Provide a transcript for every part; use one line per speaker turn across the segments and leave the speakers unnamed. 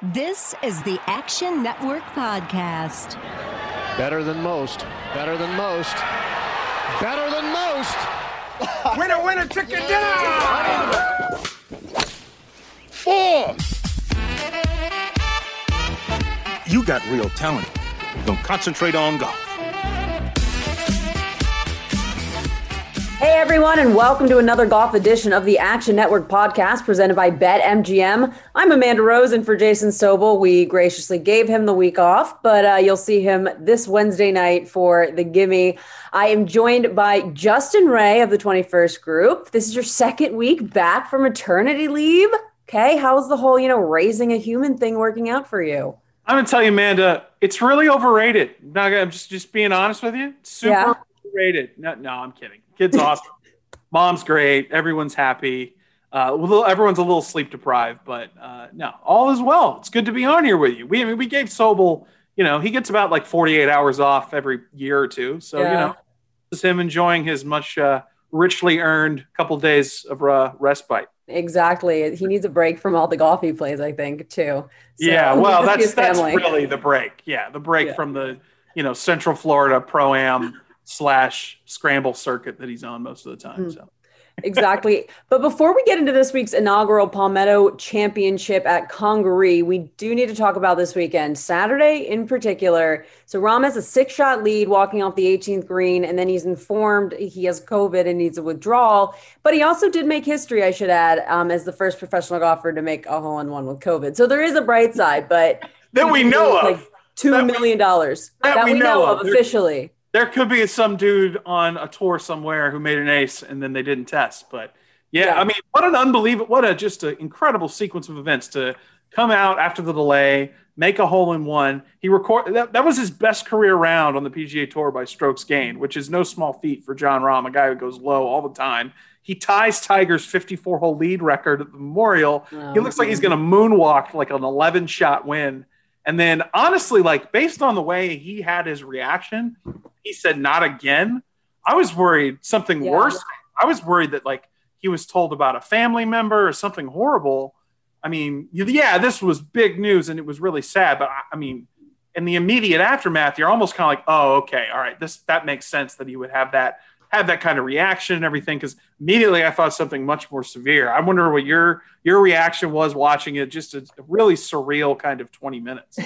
This is the Action Network Podcast.
Better than most. Better than most. Better than most.
winner, winner, chicken dinner! Four.
You got real talent. Don't concentrate on golf.
Hey everyone, and welcome to another golf edition of the Action Network podcast presented by BetMGM. I'm Amanda Rosen for Jason Sobel. We graciously gave him the week off, but uh, you'll see him this Wednesday night for the Gimme. I am joined by Justin Ray of the 21st Group. This is your second week back from maternity leave. Okay, how's the whole, you know, raising a human thing working out for you?
I'm gonna tell you, Amanda, it's really overrated. I'm just just being honest with you. Super yeah. overrated. No, no, I'm kidding. Kid's awesome. Mom's great. Everyone's happy. Uh, well, everyone's a little sleep deprived, but uh, no, all is well. It's good to be on here with you. We I mean, we gave Sobel, you know, he gets about like 48 hours off every year or two. So, yeah. you know, just him enjoying his much uh, richly earned couple days of uh, respite.
Exactly. He needs a break from all the golf he plays, I think, too. So,
yeah, well, that's that's really the break. Yeah, the break yeah. from the, you know, Central Florida Pro Am slash scramble circuit that he's on most of the time. Mm. So
exactly. But before we get into this week's inaugural Palmetto Championship at Congaree, we do need to talk about this weekend, Saturday in particular. So Rahm has a six shot lead walking off the 18th green, and then he's informed he has COVID and needs a withdrawal. But he also did make history, I should add, um, as the first professional golfer to make a hole in one with COVID. So there is a bright side, but
that we know of.
Like $2 million that, that, we, know, know of officially
there could be some dude on a tour somewhere who made an ace and then they didn't test. But yeah, yeah. I mean, what an unbelievable, what a just an incredible sequence of events to come out after the delay, make a hole in one. He record that, that was his best career round on the PGA Tour by strokes gained, which is no small feat for Jon Rahm, a guy who goes low all the time. He ties Tiger's 54 hole lead record at the Memorial. Oh, he looks man. like he's going to moonwalk like an 11 shot win. And then, honestly, like based on the way he had his reaction, he said, not again. I was worried something yeah. worse. I was worried that like he was told about a family member or something horrible. I mean, yeah, this was big news and it was really sad. But I, I mean, in the immediate aftermath, you're almost kind of like, oh, okay, all right, this that makes sense that he would have that have that kind of reaction and everything because immediately I thought something much more severe. I wonder what your your reaction was watching it. Just a really surreal kind of twenty minutes.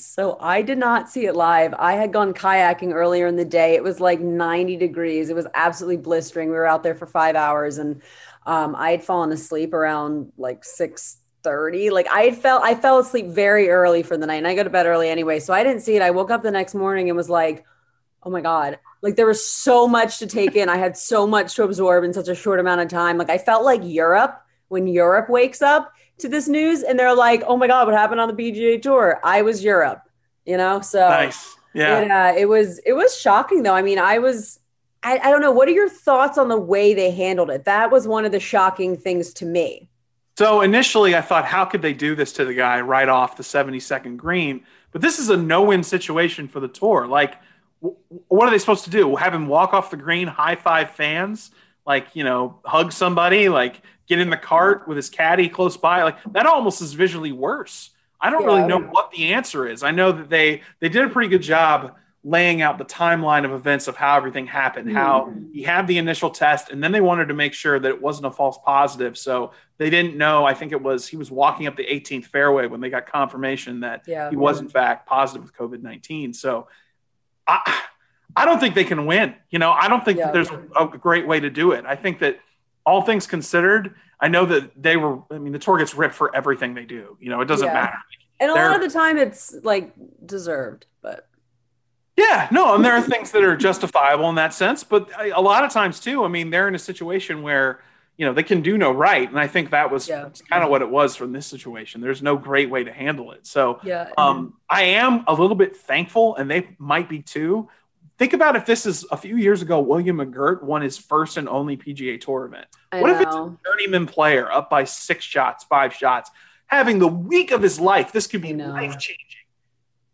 so I did not see it live. I had gone kayaking earlier in the day. It was like ninety degrees. It was absolutely blistering. We were out there for five hours, and um, I had fallen asleep around like six 30 like i had i fell asleep very early for the night and i go to bed early anyway so i didn't see it i woke up the next morning and was like oh my god like there was so much to take in. I had so much to absorb in such a short amount of time. Like i felt like europe when europe wakes up to this news and they're like oh my god what happened on the pga tour? I was europe you know? So
nice. Yeah.
it, uh, it was it was shocking though. I mean i was I, I don't know. What are your thoughts on the way they handled it? That was one of the shocking things to me.
So initially i thought how could they do this to the guy right off the 72nd green? But this is a no-win situation for the tour. Like what are they supposed to do? Have him walk off the green, high five fans, like you know, hug somebody, like get in the cart with his caddy close by. Like that almost is visually worse. I don't yeah, really know what the answer is. I know that they they did a pretty good job laying out the timeline of events of how everything happened, mm-hmm. how he had the initial test, and then they wanted to make sure that it wasn't a false positive. So they didn't know. I think it was he was walking up the 18th fairway when they got confirmation that yeah, he was in fact positive with COVID 19. So I, I don't think they can win. You know, I don't think yeah. there's a great way to do it. I think that all things considered, I know that they were. I mean, the tour gets ripped for everything they do. You know, it doesn't yeah. matter.
And a They're, lot of the time, it's like deserved, but.
Yeah, no, and there are things that are justifiable in that sense, but a lot of times too. I mean, they're in a situation where you know they can do no right, and I think that was yeah. kind of what it was from this situation. There's no great way to handle it. So,
yeah,
um, I am a little bit thankful, and they might be too, Think about if this is a few years ago, William McGirt won his first and only PGA Tour event. I what know. if it's a journeyman player up by six shots, five shots, having the week of his life? This could be life changing.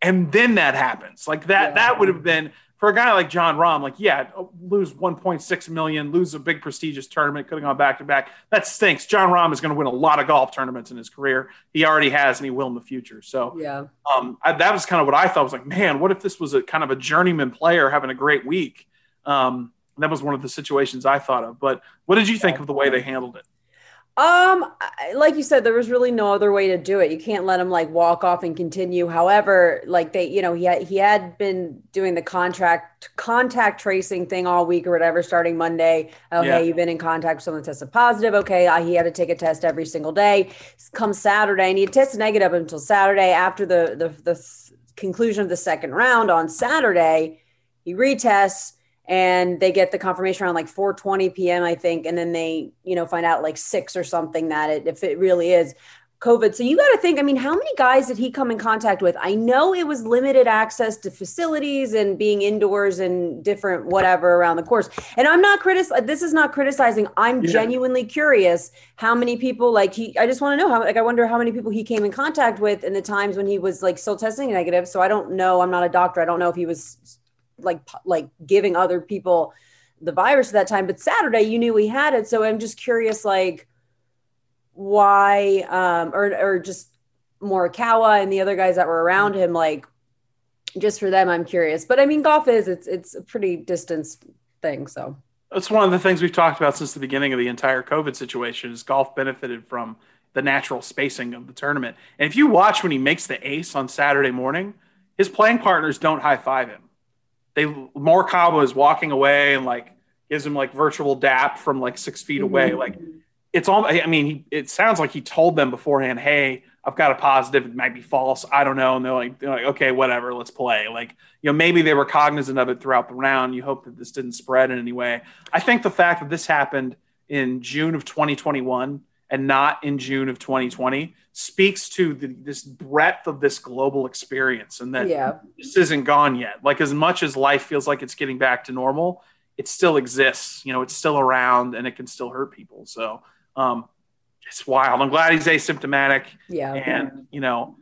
And then that happens. Like that, yeah. that would have been for a guy like Jon Rahm, like yeah, lose 1.6 million, lose a big prestigious tournament, could have gone back to back. That stinks. Jon Rahm is going to win a lot of golf tournaments in his career. He already has, and he will in the future. So
yeah,
um, I, that was kind of what I thought. I was like, man, what if this was a kind of a journeyman player having a great week? Um, that was one of the situations I thought of. But what did you think of the way they handled it?
Um, like you said, there was really no other way to do it. You can't let him like walk off and continue. However, like they, you know, he had, he had been doing the contract contact tracing thing all week or whatever, starting Monday. Okay, yeah. you've been in contact with someone tested positive. Okay, uh, he had to take a test every single day. Come Saturday, and he tested negative until Saturday. After the the, the conclusion of the second round on Saturday, he retests and they get the confirmation around like 4:20 p.m. I think, and then they you know find out like six or something that it if it really is COVID. So you got to think. I mean, how many guys did he come in contact with? I know it was limited access to facilities and being indoors and different whatever around the course. And I'm not critic. This is not criticizing. I'm yeah. genuinely curious how many people like he. I just want to know how. Like I wonder how many people he came in contact with in the times when he was like still testing negative. So I don't know. I'm not a doctor. I don't know if he was like like giving other people the virus at that time but saturday you knew we had it. So i'm just curious like why um or or just morikawa and the other guys that were around him like just for them i'm curious. But i mean golf is it's it's a pretty distance thing so.
That's one of the things we've talked about since the beginning of the entire covid situation is golf benefited from the natural spacing of the tournament. And if you watch when he makes the ace on saturday morning his playing partners don't high five him they Morikawa is walking away and like gives him like virtual dap from like six feet away. Mm-hmm. Like it's all. I mean, he, it sounds like he told them beforehand, "Hey, I've got a positive. It might be false. I don't know." And they're like, they're like, "Okay, whatever. Let's play." Like you know, maybe they were cognizant of it throughout the round. You hope that this didn't spread in any way. I think the fact that this happened in June of 2021 and not in June of 2020 speaks to the, this breadth of this global experience and that yeah. this isn't gone yet. Like as much as life feels like it's getting back to normal, it still exists. You know, it's still around and it can still hurt people. So um, it's wild. I'm glad he's asymptomatic.
Yeah.
And you know,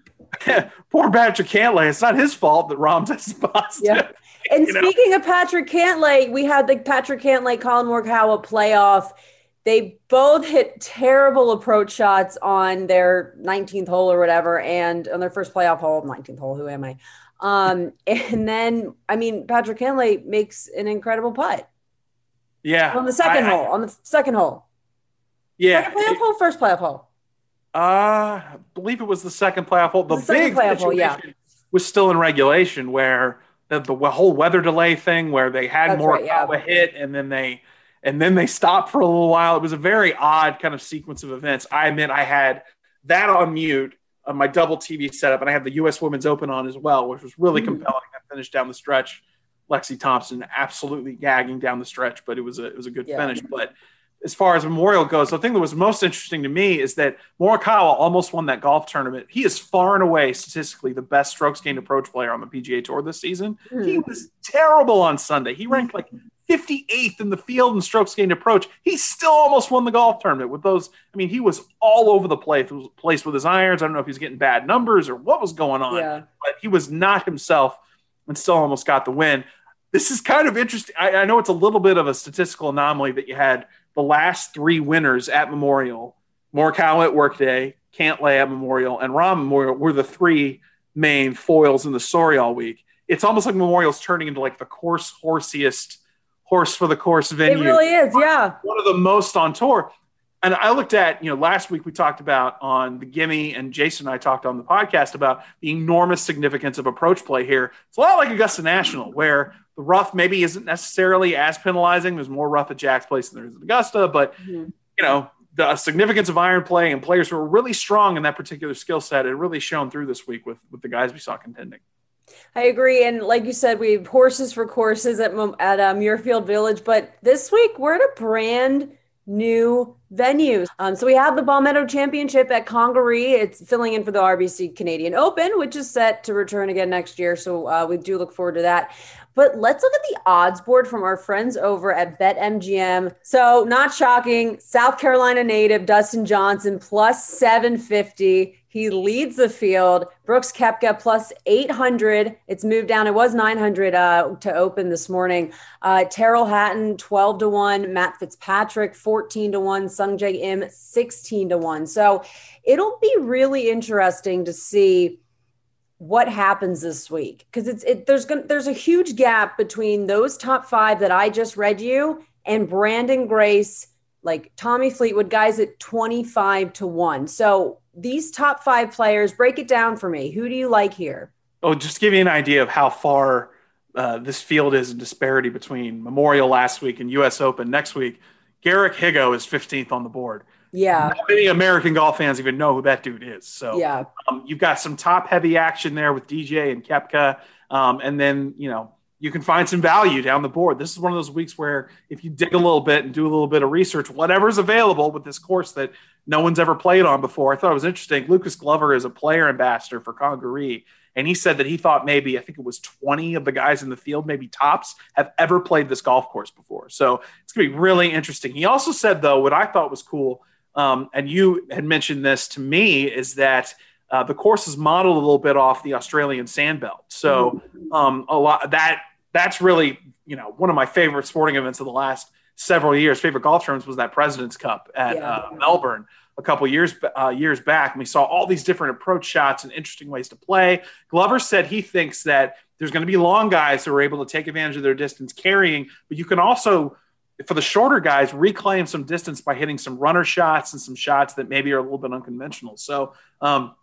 poor Patrick Cantlay. It's not his fault that Rahm tested positive. Yeah.
And speaking know? of Patrick Cantlay, we had the Patrick Cantlay Collin Morikawa playoff they both hit terrible approach shots on their 19th hole or whatever, and on their first playoff hole, 19th hole. Who am I? Um, and then, I mean, Patrick Henley makes an incredible putt.
Yeah.
On the second I, hole. on the second hole.
Yeah.
Second playoff it, hole, first playoff hole.
Uh, I believe it was the second playoff hole. The, the big
playoff hole, yeah.
was still in regulation where the, the whole weather delay thing where they had That's more right, yeah. hit and then they and then they stopped for a little while. It was a very odd kind of sequence of events. I admit I had that on mute on my double TV setup, and I had the U.S. Women's Open on as well, which was really mm. compelling. I finished down the stretch. Lexi Thompson absolutely gagging down the stretch, but it was a it was a good yeah. finish. But as far as Memorial goes, the thing that was most interesting to me is that Morikawa almost won that golf tournament. He is far and away statistically the best strokes gained approach player on the PGA Tour this season. Mm. He was terrible on Sunday. He ranked like 58th in the field in strokes gained approach. He still almost won the golf tournament with those. I mean, he was all over the place, place with his irons. I don't know if he's getting bad numbers or what was going on,
yeah.
but he was not himself and still almost got the win. This is kind of interesting. I, I know it's a little bit of a statistical anomaly that you had the last three winners at Memorial, Morikawa at Workday, Cantlay at Memorial, and Rahm Memorial were the three main foils in the story all week. It's almost like Memorial's turning into like the course horsiest – horse for the course venue.
It really is, yeah.
One of the most on tour. And I looked at, you know, last week we talked about on the Gimme, and Jason and I talked on the podcast about the enormous significance of approach play here. It's a lot like Augusta National, where the rough maybe isn't necessarily as penalizing. There's more rough at Jack's Place than there is at Augusta, but mm-hmm. you know, the significance of iron play and players who are really strong in that particular skill set, it really shown through this week with with the guys we saw contending.
I agree, and like you said, we have horses for courses at at uh, Muirfield Village, but this week we're at a brand new venue. Um, so we have the Palmetto Championship at Congaree. It's filling in for the RBC Canadian Open, which is set to return again next year. So uh, we do look forward to that. But let's look at the odds board from our friends over at BetMGM. So, not shocking, South Carolina native Dustin Johnson plus 750 He leads the field. Brooks Koepka plus 800. It's moved down. It was 900 uh, to open this morning. Uh, Tyrrell Hatton 12 to 1. Matt Fitzpatrick 14 to 1. Sungjae Im 16 to 1. So it'll be really interesting to see what happens this week because it's it, there's gonna, there's a huge gap between those top five that I just read you and Branden Grace, like Tommy Fleetwood, guys at 25 to 1. So these top five players, break it down for me. Who do you like here?
Oh, just give you an idea of how far uh, this field is in disparity between Memorial last week and U.S. Open next week. Garrick Higgo is 15th on the board.
Yeah.
Not many American golf fans even know who that dude is. So
yeah,
um, you've got some top heavy action there with DJ and Koepka. Um, and then, you know, you can find some value down the board. This is one of those weeks where if you dig a little bit and do a little bit of research, whatever's available with this course that no one's ever played on before. I thought it was interesting. Lucas Glover is a player ambassador for Congaree, and he said that he thought maybe I think it was 20 of the guys in the field, maybe tops, have ever played this golf course before. So it's going to be really interesting. He also said though, what I thought was cool, um, and you had mentioned this to me, is that uh, the course is modeled a little bit off the Australian sandbelt. So um, a lot that that's really you know one of my favorite sporting events of the last several years. Favorite golf tournaments was that President's Cup at
Yeah.
uh, Melbourne a couple years uh, years back, and we saw all these different approach shots and interesting ways to play. Glover said he thinks that there's going to be long guys who are able to take advantage of their distance carrying, but you can also for the shorter guys reclaim some distance by hitting some runner shots and some shots that maybe are a little bit unconventional. So um,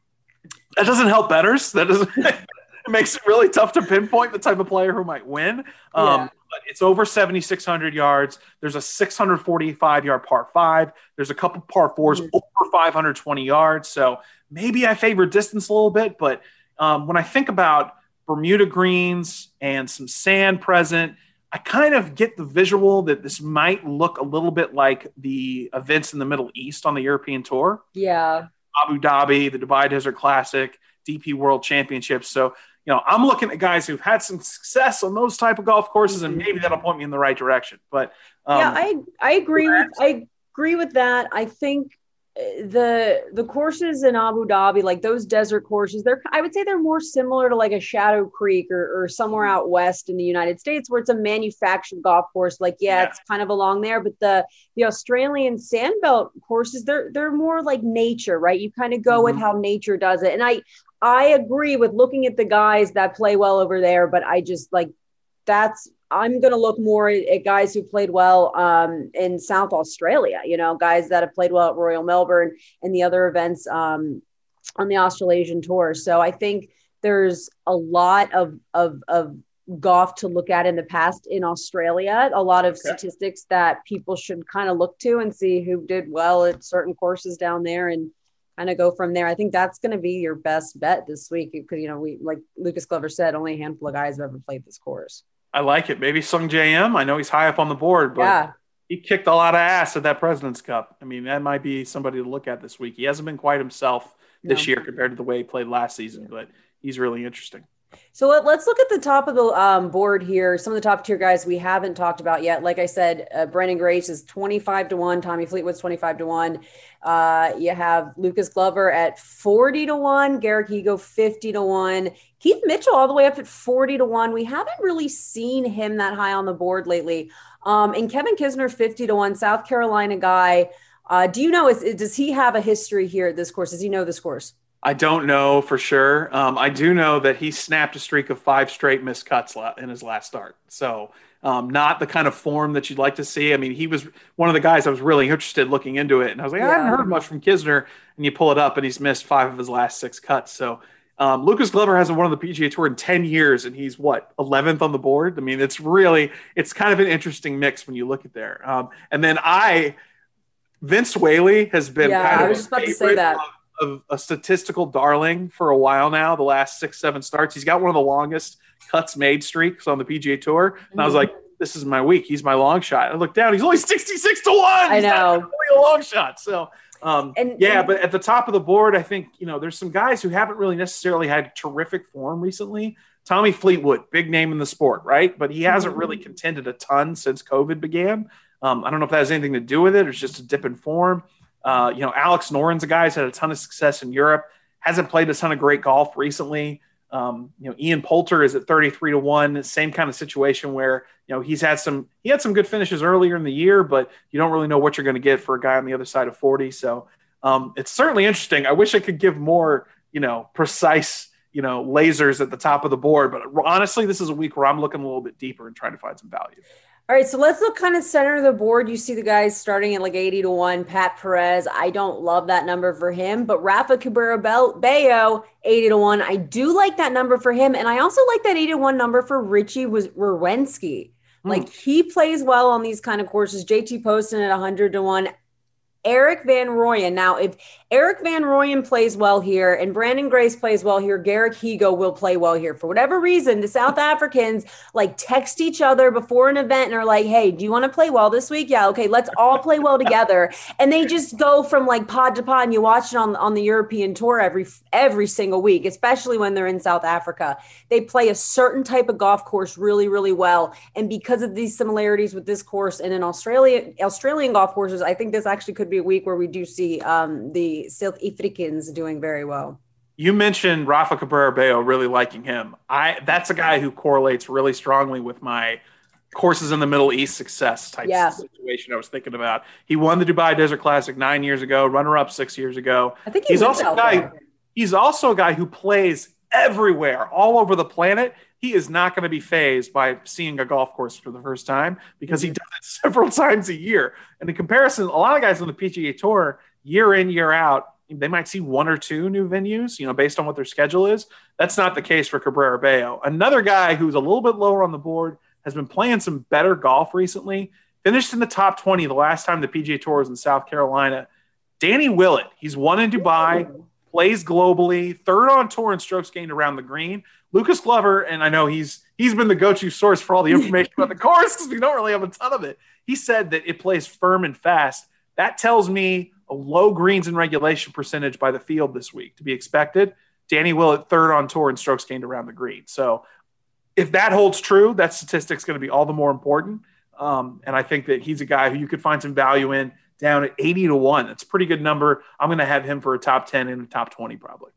that doesn't help betters. That doesn't. it makes it really tough to pinpoint the type of player who might win. Um,
Yeah.
But it's over 7,600 yards. There's a 645 yard par five. There's a couple par 4s
Mhm.
over 520 yards. So maybe I favor distance a little bit. But um, when I think about Bermuda greens and some sand present, I kind of get the visual that this might look a little bit like the events in the Middle East on the European Tour.
yeah.
Abu Dhabi, the Dubai Desert Classic, DP World Championships. So, you know, I'm looking at guys who've had some success on those type of golf courses, and maybe that'll point me in the right direction. But um,
yeah, I I agree with I agree with that. I think the the courses in Abu Dhabi, like those desert courses, they're I would say they're more similar to like a Shadow Creek or, or somewhere out west in the United States where it's a manufactured golf course. Like, yeah,
Yeah.
it's kind of along there, but the the Australian sandbelt courses, they're they're more like nature, right? You kind of go with
Mhm.
how nature does it. And I I agree with looking at the guys that play well over there, but I just like that's I'm going to look more at, guys who played well um, in South Australia. You know, guys that have played well at Royal Melbourne and the other events um, on the Australasian tour. So I think there's a lot of of of golf to look at in the past in Australia. A lot of
Okay.
statistics that people should kind of look to and see who did well at certain courses down there and kind of go from there. I think that's going to be your best bet this week because you know we like Lucas Glover said, only a handful of guys have ever played this course.
I like it. Maybe Sungjae Im. I know he's high up on the board, but
yeah,
he kicked a lot of ass at that President's Cup. I mean, that might be somebody to look at this week. He hasn't been quite himself this
No.
year compared to the way he played last season, but he's really interesting.
So let, us look at the top of the um, board here. Some of the top tier guys we haven't talked about yet. Like I said, uh, Branden Grace is 25 to 1. Tommy Fleetwood's 25 to 1. Uh, you have Lucas Glover at 40 to 1. Garrick Higgo 50 to 1. Keith Mitchell all the way up at 40 to 1. We haven't really seen him that high on the board lately. Um, and Kevin Kisner 50 to 1, South Carolina guy. Uh, do you know, is, does he have a history here at this course? Does he know this course?
I don't know for sure. Um, I do know that he snapped a streak of five straight missed cuts in his last start. So, um, not the kind of form that you'd like to see. I mean, he was one of the guys I was really interested looking into it, and I was like, I haven't heard much from Kisner. And you pull it up, and he's missed five of his last six cuts. So, um, Lucas Glover hasn't won on the PGA Tour in ten years, and he's what eleventh on the board. I mean, it's really it's kind of an interesting mix when you look at there. Um, and then I, Vince Whaley has been
Yeah,
kind
I was just about to say that.
of- of a statistical darling for a while now. The last six, seven starts, he's got one of the longest cuts made streaks on the PGA Tour. And I was like, "This is my week. He's my long shot." I looked down; he's only sixty-six to one.
I know.
really a long shot. So, um,
And-
yeah,
and-
but at the top of the board, I think you know there's some guys who haven't really necessarily had terrific form recently. Tommy Fleetwood, big name in the sport, right? But he hasn't really contended a ton since COVID began. Um, I don't know if that has anything to do with it or it's just a dip in form. Uh, you know, Alex Noren's a guy who's had a ton of success in Europe, hasn't played a ton of great golf recently. Um, you know, Ian Poulter is at 33 to one, same kind of situation where, you know, he's had some, he had some good finishes earlier in the year, but you don't really know what you're going to get for a guy on the other side of 40. So um, it's certainly interesting. I wish I could give more, you know, precise, you know, lasers at the top of the board, but honestly, this is a week where I'm looking a little bit deeper and trying to find some value.
All right, so let's look kind of center of the board. You see the guys starting at like 80 to 1. Pat Perez, I don't love that number for him, but Rafa Cabrera Bello, 80 to 1. I do like that number for him. And I also like that 80 to 1 number for Richy was Werenski. Hmm. Like he plays well on these kind of courses. JT Poston at 100 to 1. Erik van Rooyen. Now, if Erik van Rooyen plays well here and Branden Grace plays well here, Garrick Higgo will play well here. For whatever reason, the South Africans like text each other before an event and are like, hey, do you want to play well this week? Yeah, okay, let's all play well together. And they just go from like pod to pod and you watch it on, on the European tour every every single week, especially when they're in South Africa. They play a certain type of golf course really, really well. And because of these similarities with this course and in Australia, Australian golf courses, I think this actually could be a week where we do see um, the South Africans doing very well.
You mentioned Rafa Cabrera Bello, really liking him. I that's a guy who correlates really strongly with my courses in the Middle East success type yeah. situation I was thinking about. He won the Dubai Desert Classic nine years ago, runner up six years ago.
I think he
he's also a guy. There. He's also a guy who plays everywhere, all over the planet. He is not going to be phased by seeing a golf course for the first time because he mm-hmm. does it several times a year. And in comparison, a lot of guys on the PGA Tour, year in, year out, they might see one or two new venues, you know, based on what their schedule is. That's not the case for Cabrera Bello. Another guy who's a little bit lower on the board has been playing some better golf recently. Finished in the top 20 the last time the PGA Tour was in South Carolina. Danny Willett, he's won in Dubai, plays globally, third on tour in strokes gained around the green. Lucas Glover, and I know he's he's been the go-to source for all the information about the course because we don't really have a ton of it. He said that it plays firm and fast. That tells me a low greens and regulation percentage by the field this week to be expected. Danny Willett third on tour in strokes gained around the green. So if that holds true, that statistic's going to be all the more important. Um, and I think that he's a guy who you could find some value in down at 80 to 1. That's a pretty good number. I'm going to have him for a top 10 and a top 20 probably.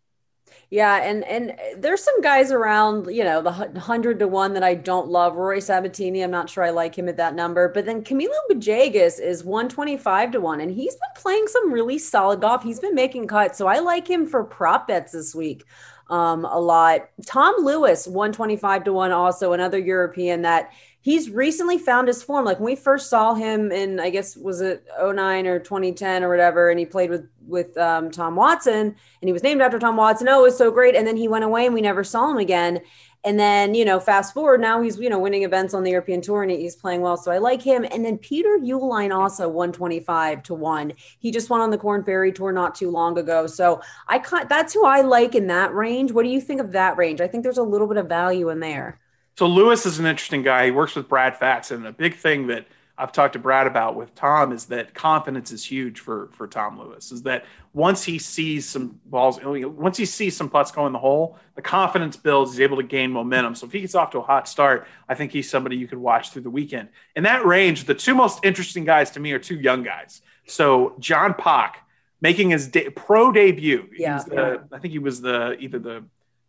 Yeah, and and there's some guys around, you know, the hundred to one that I don't love. Rory Sabatini, I'm not sure I like him at that number. But then Camilo Villegas is 125 to one, and he's been playing some really solid golf. He's been making cuts, so I like him for prop bets this week um, a lot. Tom Lewis, 125 to 1, also another European that he's recently found his form. Like when we first saw him in, I guess, was it 09 or 2010 or whatever, and he played with with um, Tom Watson and he was named after Tom Watson. Oh, it was so great. And then he went away and we never saw him again. And then, you know, fast forward, now he's, you know, winning events on the European tour and he's playing well. So I like him. And then Peter Uihlein also 125 to one. He just won on the Korn Ferry tour not too long ago. So I that's who I like in that range. What do you think of that range? I think there's a little bit of value in there.
So Lewis is an interesting guy. He works with Brad Faxon. And a big thing that I've talked to Brad about with Tom is that confidence is huge for for Tom Lewis. Is that once he sees some balls, once he sees some putts go in the hole, the confidence builds. He's able to gain momentum. So if he gets off to a hot start, I think he's somebody you could watch through the weekend. In that range, the two most interesting guys to me are two young guys. So John Pak making his de- pro debut.
Yeah,
the, yeah, I think he was the either the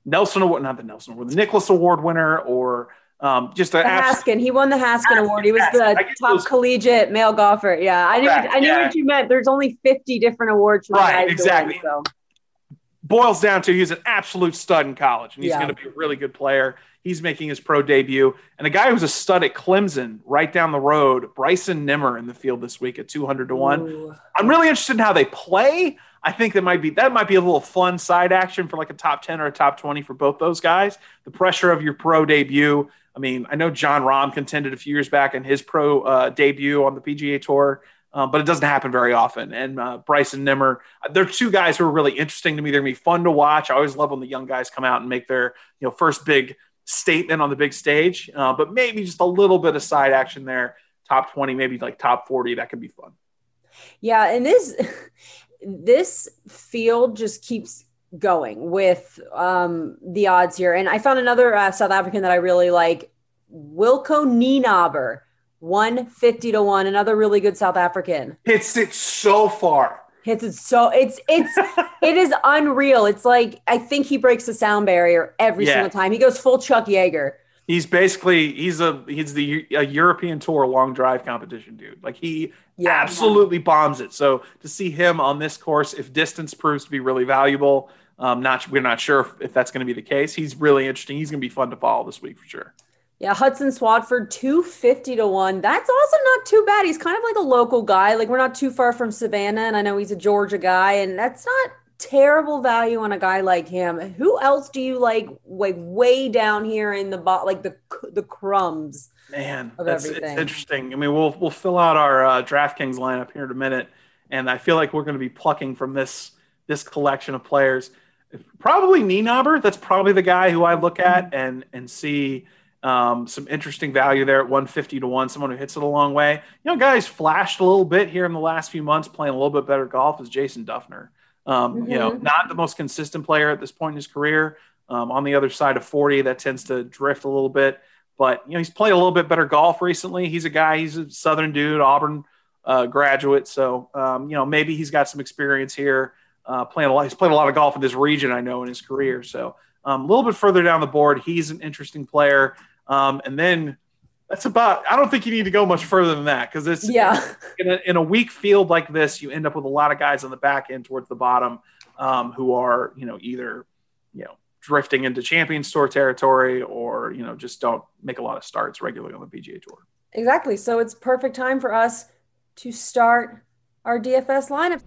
Nelson Award, not the Nelson Award, the Nicklaus Award winner, or um, just abs-
Haskin. He won the Haskin, Haskin Award. He was the top those... collegiate male golfer. Yeah, I knew. I knew yeah. what you meant. There's only 50 different awards.
right. Exactly. Win, so. Boils down to he's an absolute stud in college, and he's yeah. going to be a really good player. He's making his pro debut, and a guy who's a stud at Clemson, right down the road, Bryson Nimmer in the field this week at 200 to one. I'm really interested in how they play. I think that might be that might be a little fun side action for like a top 10 or a top 20 for both those guys. The pressure of your pro debut I mean, I know Jon Rahm contended a few years back in his pro uh, debut on the PGA Tour, uh, but it doesn't happen very often. And uh, Bryson Nimmer, they're two guys who are really interesting to me. They're gonna be fun to watch. I always love when the young guys come out and make their you know first big statement on the big stage. Uh, but maybe just a little bit of side action there, top twenty, maybe like top forty. That could be fun.
Yeah, and this this field just keeps going with um, the odds here. And I found another uh, South African that I really like, Wilco Nienaber, 150 to 1, another really good South African.
Hits it so far.
hits it so it's it's it is unreal. It's like I think he breaks the sound barrier every
Yeah.
single time. He goes full Chuck Yeager.
He's basically he's a he's the a European Tour long drive competition dude. Like he
Yeah.
absolutely bombs it. So to see him on this course, if distance proves to be really valuable, um, not we're not sure if, if that's going to be the case. He's really interesting. He's going to be fun to follow this week for sure.
Yeah, Hudson Swafford, 250 to 1. That's also not too bad. He's kind of like a local guy. Like, we're not too far from Savannah, and I know he's a Georgia guy, and that's not terrible value on a guy like him. Who else do you like, like way down here in the bot, like the the crumbs?
Man,
Of
that's it's interesting. I mean, we'll we'll fill out our uh, DraftKings lineup here in a minute, and I feel like we're going to be plucking from this this collection of players. Probably Nienaber. That's probably the guy who I look at and and see um, some interesting value there at 150 to one. Someone who hits it a long way. You know, guys flashed a little bit here in the last few months, playing a little bit better golf. Is Jason Dufner. Um, You know, not the most consistent player at this point in his career. Um, on the other side of 40, that tends to drift a little bit. But you know, he's played a little bit better golf recently. He's a guy. He's a Southern dude, Auburn uh, graduate. So um, you know, maybe he's got some experience here. Uh, playing a lot. He's played a lot of golf in this region. I know in his career. So um, a little bit further down the board, he's an interesting player. Um, and then that's about. I don't think you need to go much further than that because it's
Yeah.
in a, in a weak field like this, you end up with a lot of guys on the back end towards the bottom um, who are, you know, either, you know, drifting into Champions Tour territory or, you know, just don't make a lot of starts regularly on the PGA Tour.
Exactly. So it's perfect time for us to start our DFS lineup.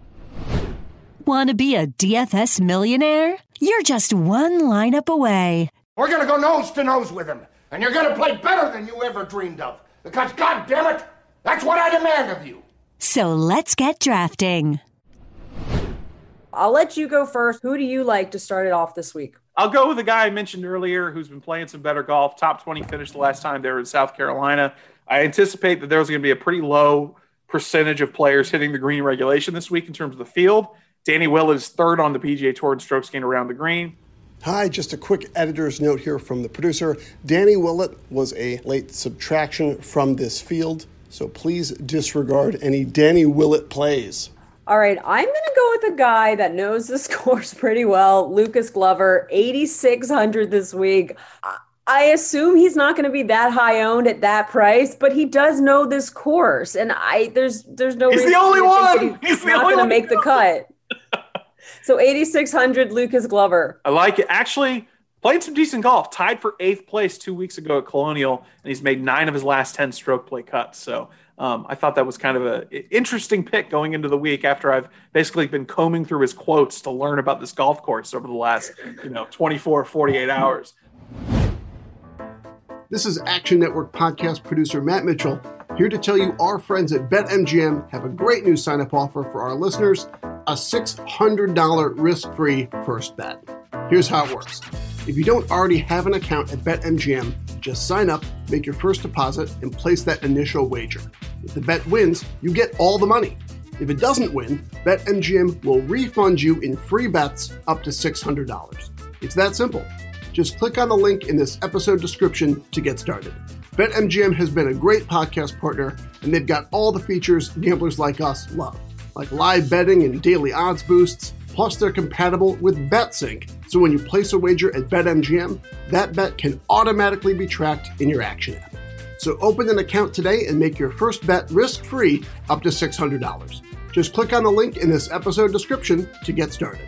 Want to be a DFS millionaire? You're just one lineup away.
We're gonna go nose to nose with him, and you're gonna play better than you ever dreamed of. Because, God damn it, that's what I demand of you.
So let's get drafting.
I'll let you go first. Who do you like to start it off this week?
I'll go with the guy I mentioned earlier who's been playing some better golf. Top 20 finished the last time they were in South Carolina. I anticipate that there's going to be a pretty low percentage of players hitting the green regulation this week in terms of the field. Danny Will is third on the PGA Tour in strokes gained around the green.
Hi, just a quick editor's note here from the producer. Danny Willett was a late subtraction from this field, so please disregard any Danny Willett plays.
All right, I'm going to go with a guy that knows this course pretty well, Lucas Glover, 8600 this week. I- I assume he's not going to be that high owned at that price, but he does know this course, and I there's there's no
He's the
reason
only
to
one!
that
He's the
not going to make the cut. So 8600 Lucas Glover.
I like it. Actually, played some decent golf. Tied for eighth place two weeks ago at Colonial, and he's made nine of his last ten stroke play cuts. So um, I thought that was kind of an interesting pick going into the week after I've basically been combing through his quotes to learn about this golf course over the last you know 24, 48 hours.
This is Action Network podcast producer Matt Mitchell, here to tell you our friends at BetMGM have a great new sign up offer for our listeners a $600 risk free first bet. Here's how it works if you don't already have an account at BetMGM, just sign up, make your first deposit, and place that initial wager. If the bet wins, you get all the money. If it doesn't win, BetMGM will refund you in free bets up to $600. It's that simple. Just click on the link in this episode description to get started. BetMGM has been a great podcast partner, and they've got all the features gamblers like us love, like live betting and daily odds boosts. Plus, they're compatible with BetSync, so when you place a wager at BetMGM, that bet can automatically be tracked in your Action app. So open an account today and make your first bet risk-free up to $600. Just click on the link in this episode description to get started.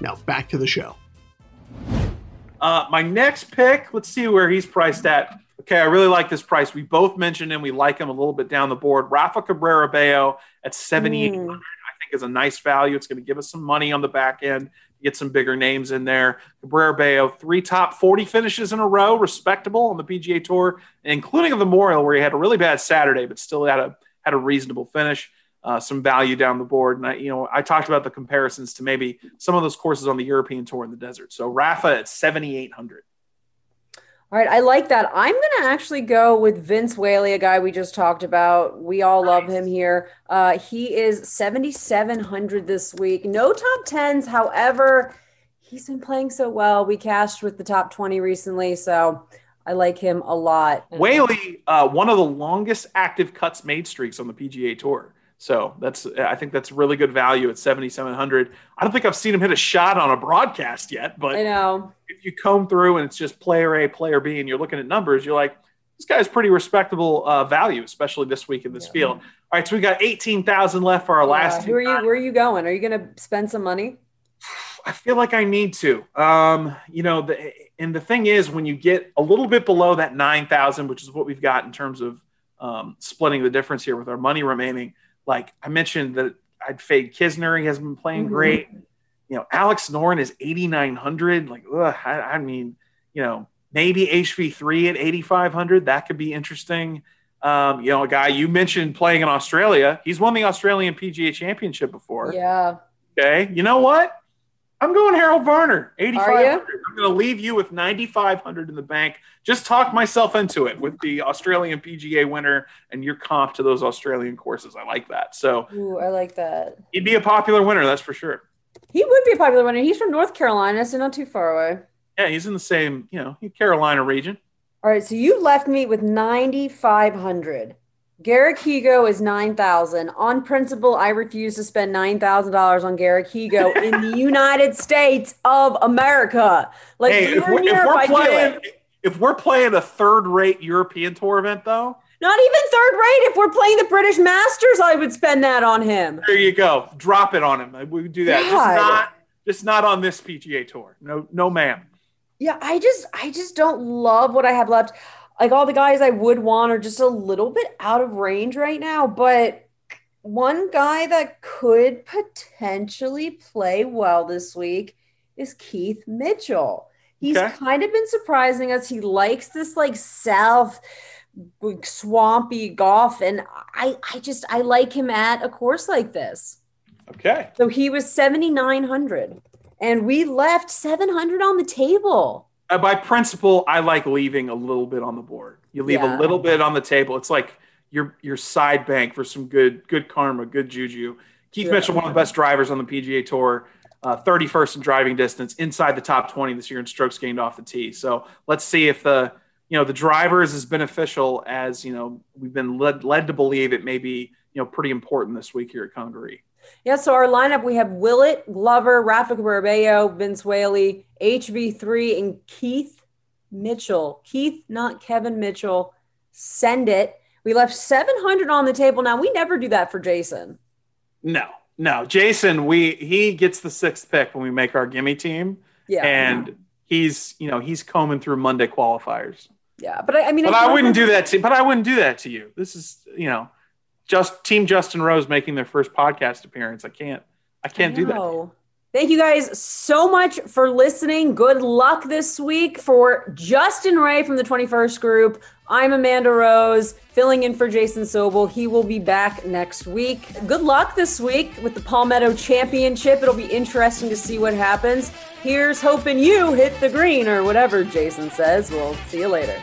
Now back to the show.
Uh, my next pick, let's see where he's priced at. Okay, I really like this price. We both mentioned him. We like him a little bit down the board. Rafa Cabrera Bello at 7,800, I think is a nice value. It's going to give us some money on the back end, get some bigger names in there. Cabrera Bello, three top 40 finishes in a row, respectable on the PGA Tour, including a Memorial, where he had a really bad Saturday, but still had a had a reasonable finish. Uh, some value down the board. And I, you know, I talked about the comparisons to maybe some of those courses on the European Tour in the desert. So Rafa at 7,800.
All right, I like that. I'm going to actually go with Vince Whaley, a guy we just talked about. We all nice. love him here. Uh, he is 7,700 this week. No top tens. However, he's been playing so well. We cashed with the top 20 recently, so I like him a lot.
Whaley, uh, one of the longest active cuts made streaks on the PGA Tour. So that's I think that's really good value at 7700. I don't think I've seen him hit a shot on a broadcast yet, but
I know
if you comb through and it's just player A, player B, and you're looking at numbers, you're like, this guy's pretty respectable uh, value, especially this week in this yeah. field. All right, so we got 18,000 left for our yeah. last.
Who are you? Where are you going? Are you going to spend some money?
I feel like I need to. Um, you know, the, and the thing is, when you get a little bit below that 9,000, which is what we've got in terms of um, splitting the difference here with our money remaining like I mentioned that I'd fade Kisner. He hasn't been playing mm-hmm. great. You know, Alex Noren is 8,900. Like, ugh, I, I, mean, you know, maybe HV3 at 8,500. That could be interesting. Um, you know, a guy you mentioned playing in Australia. He's won the Australian PGA Championship before.
Yeah.
Okay. You know what? I'm going Harold Varner, 8,500. I'm going to leave you with 9,500 in the bank. Just talk myself into it with the Australian PGA winner and your comp to those Australian courses. I like that. So,
Ooh, I like that.
He'd be a popular winner, that's for sure.
He would be a popular winner. He's from North Carolina, so not too far away.
Yeah, he's in the same, you know, Carolina region.
All right, so you left me with 9,500. Garrick Higgo is 9000 On principle, I refuse to spend $9,000 on Garrick Higgo in the United States of America.
Like, hey, if we're, if we're playing, if we're playing a third rate European tour event, though,
not even third rate. If we're playing the British Masters, I would spend that on him.
There you go. Drop it on him. We do that. God. Just not, just not on this PGA tour. No, no, ma'am.
Yeah, I just, I just don't love what I have left like all the guys I would want are just a little bit out of range right now. But one guy that could potentially play well this week is Keith Mitchell. He's okay. kind of been surprising us. He likes this like south swampy golf and I I just I like him at a course like this.
Okay.
So he was 7900 and we left 700 on the table
by principle, I like leaving a little bit on the board. You leave yeah. a little bit on the table. It's like your your side bank for some good good karma, good juju. Keith yeah. Mitchell, one of the best drivers on the PGA Tour, uh, 31st in driving distance, inside the top 20 this year in strokes gained off the tee. So let's see if the you know the driver is as beneficial as you know we've been led led to believe it may be you know pretty important this week here at Congaree.
Yeah, so our lineup we have Willett, Glover, Rafa Cabrera Vince Whaley, HV3, and Keith Mitchell. Keith, not Kevin Mitchell. Send it. We left 700 on the table. Now, we never do that for Jason.
No, no. Jason, we he gets the sixth pick when we make our gimme team. Yeah. And he's, you know, he's combing through Monday qualifiers.
Yeah, but I, I mean,
but I, I wouldn't do that to. But I wouldn't do that to you. This is, you know, just Team Justin Rose making their first podcast appearance. I can't. I can't I do that.
Thank you guys so much for listening. Good luck this week for Justin Ray from the 21st Group. I'm Amanda Rose, filling in for Jason Sobel. He will be back next week. Good luck this week with the Palmetto Championship. It'll be interesting to see what happens. Here's hoping you hit the green or whatever Jason says. We'll see you later.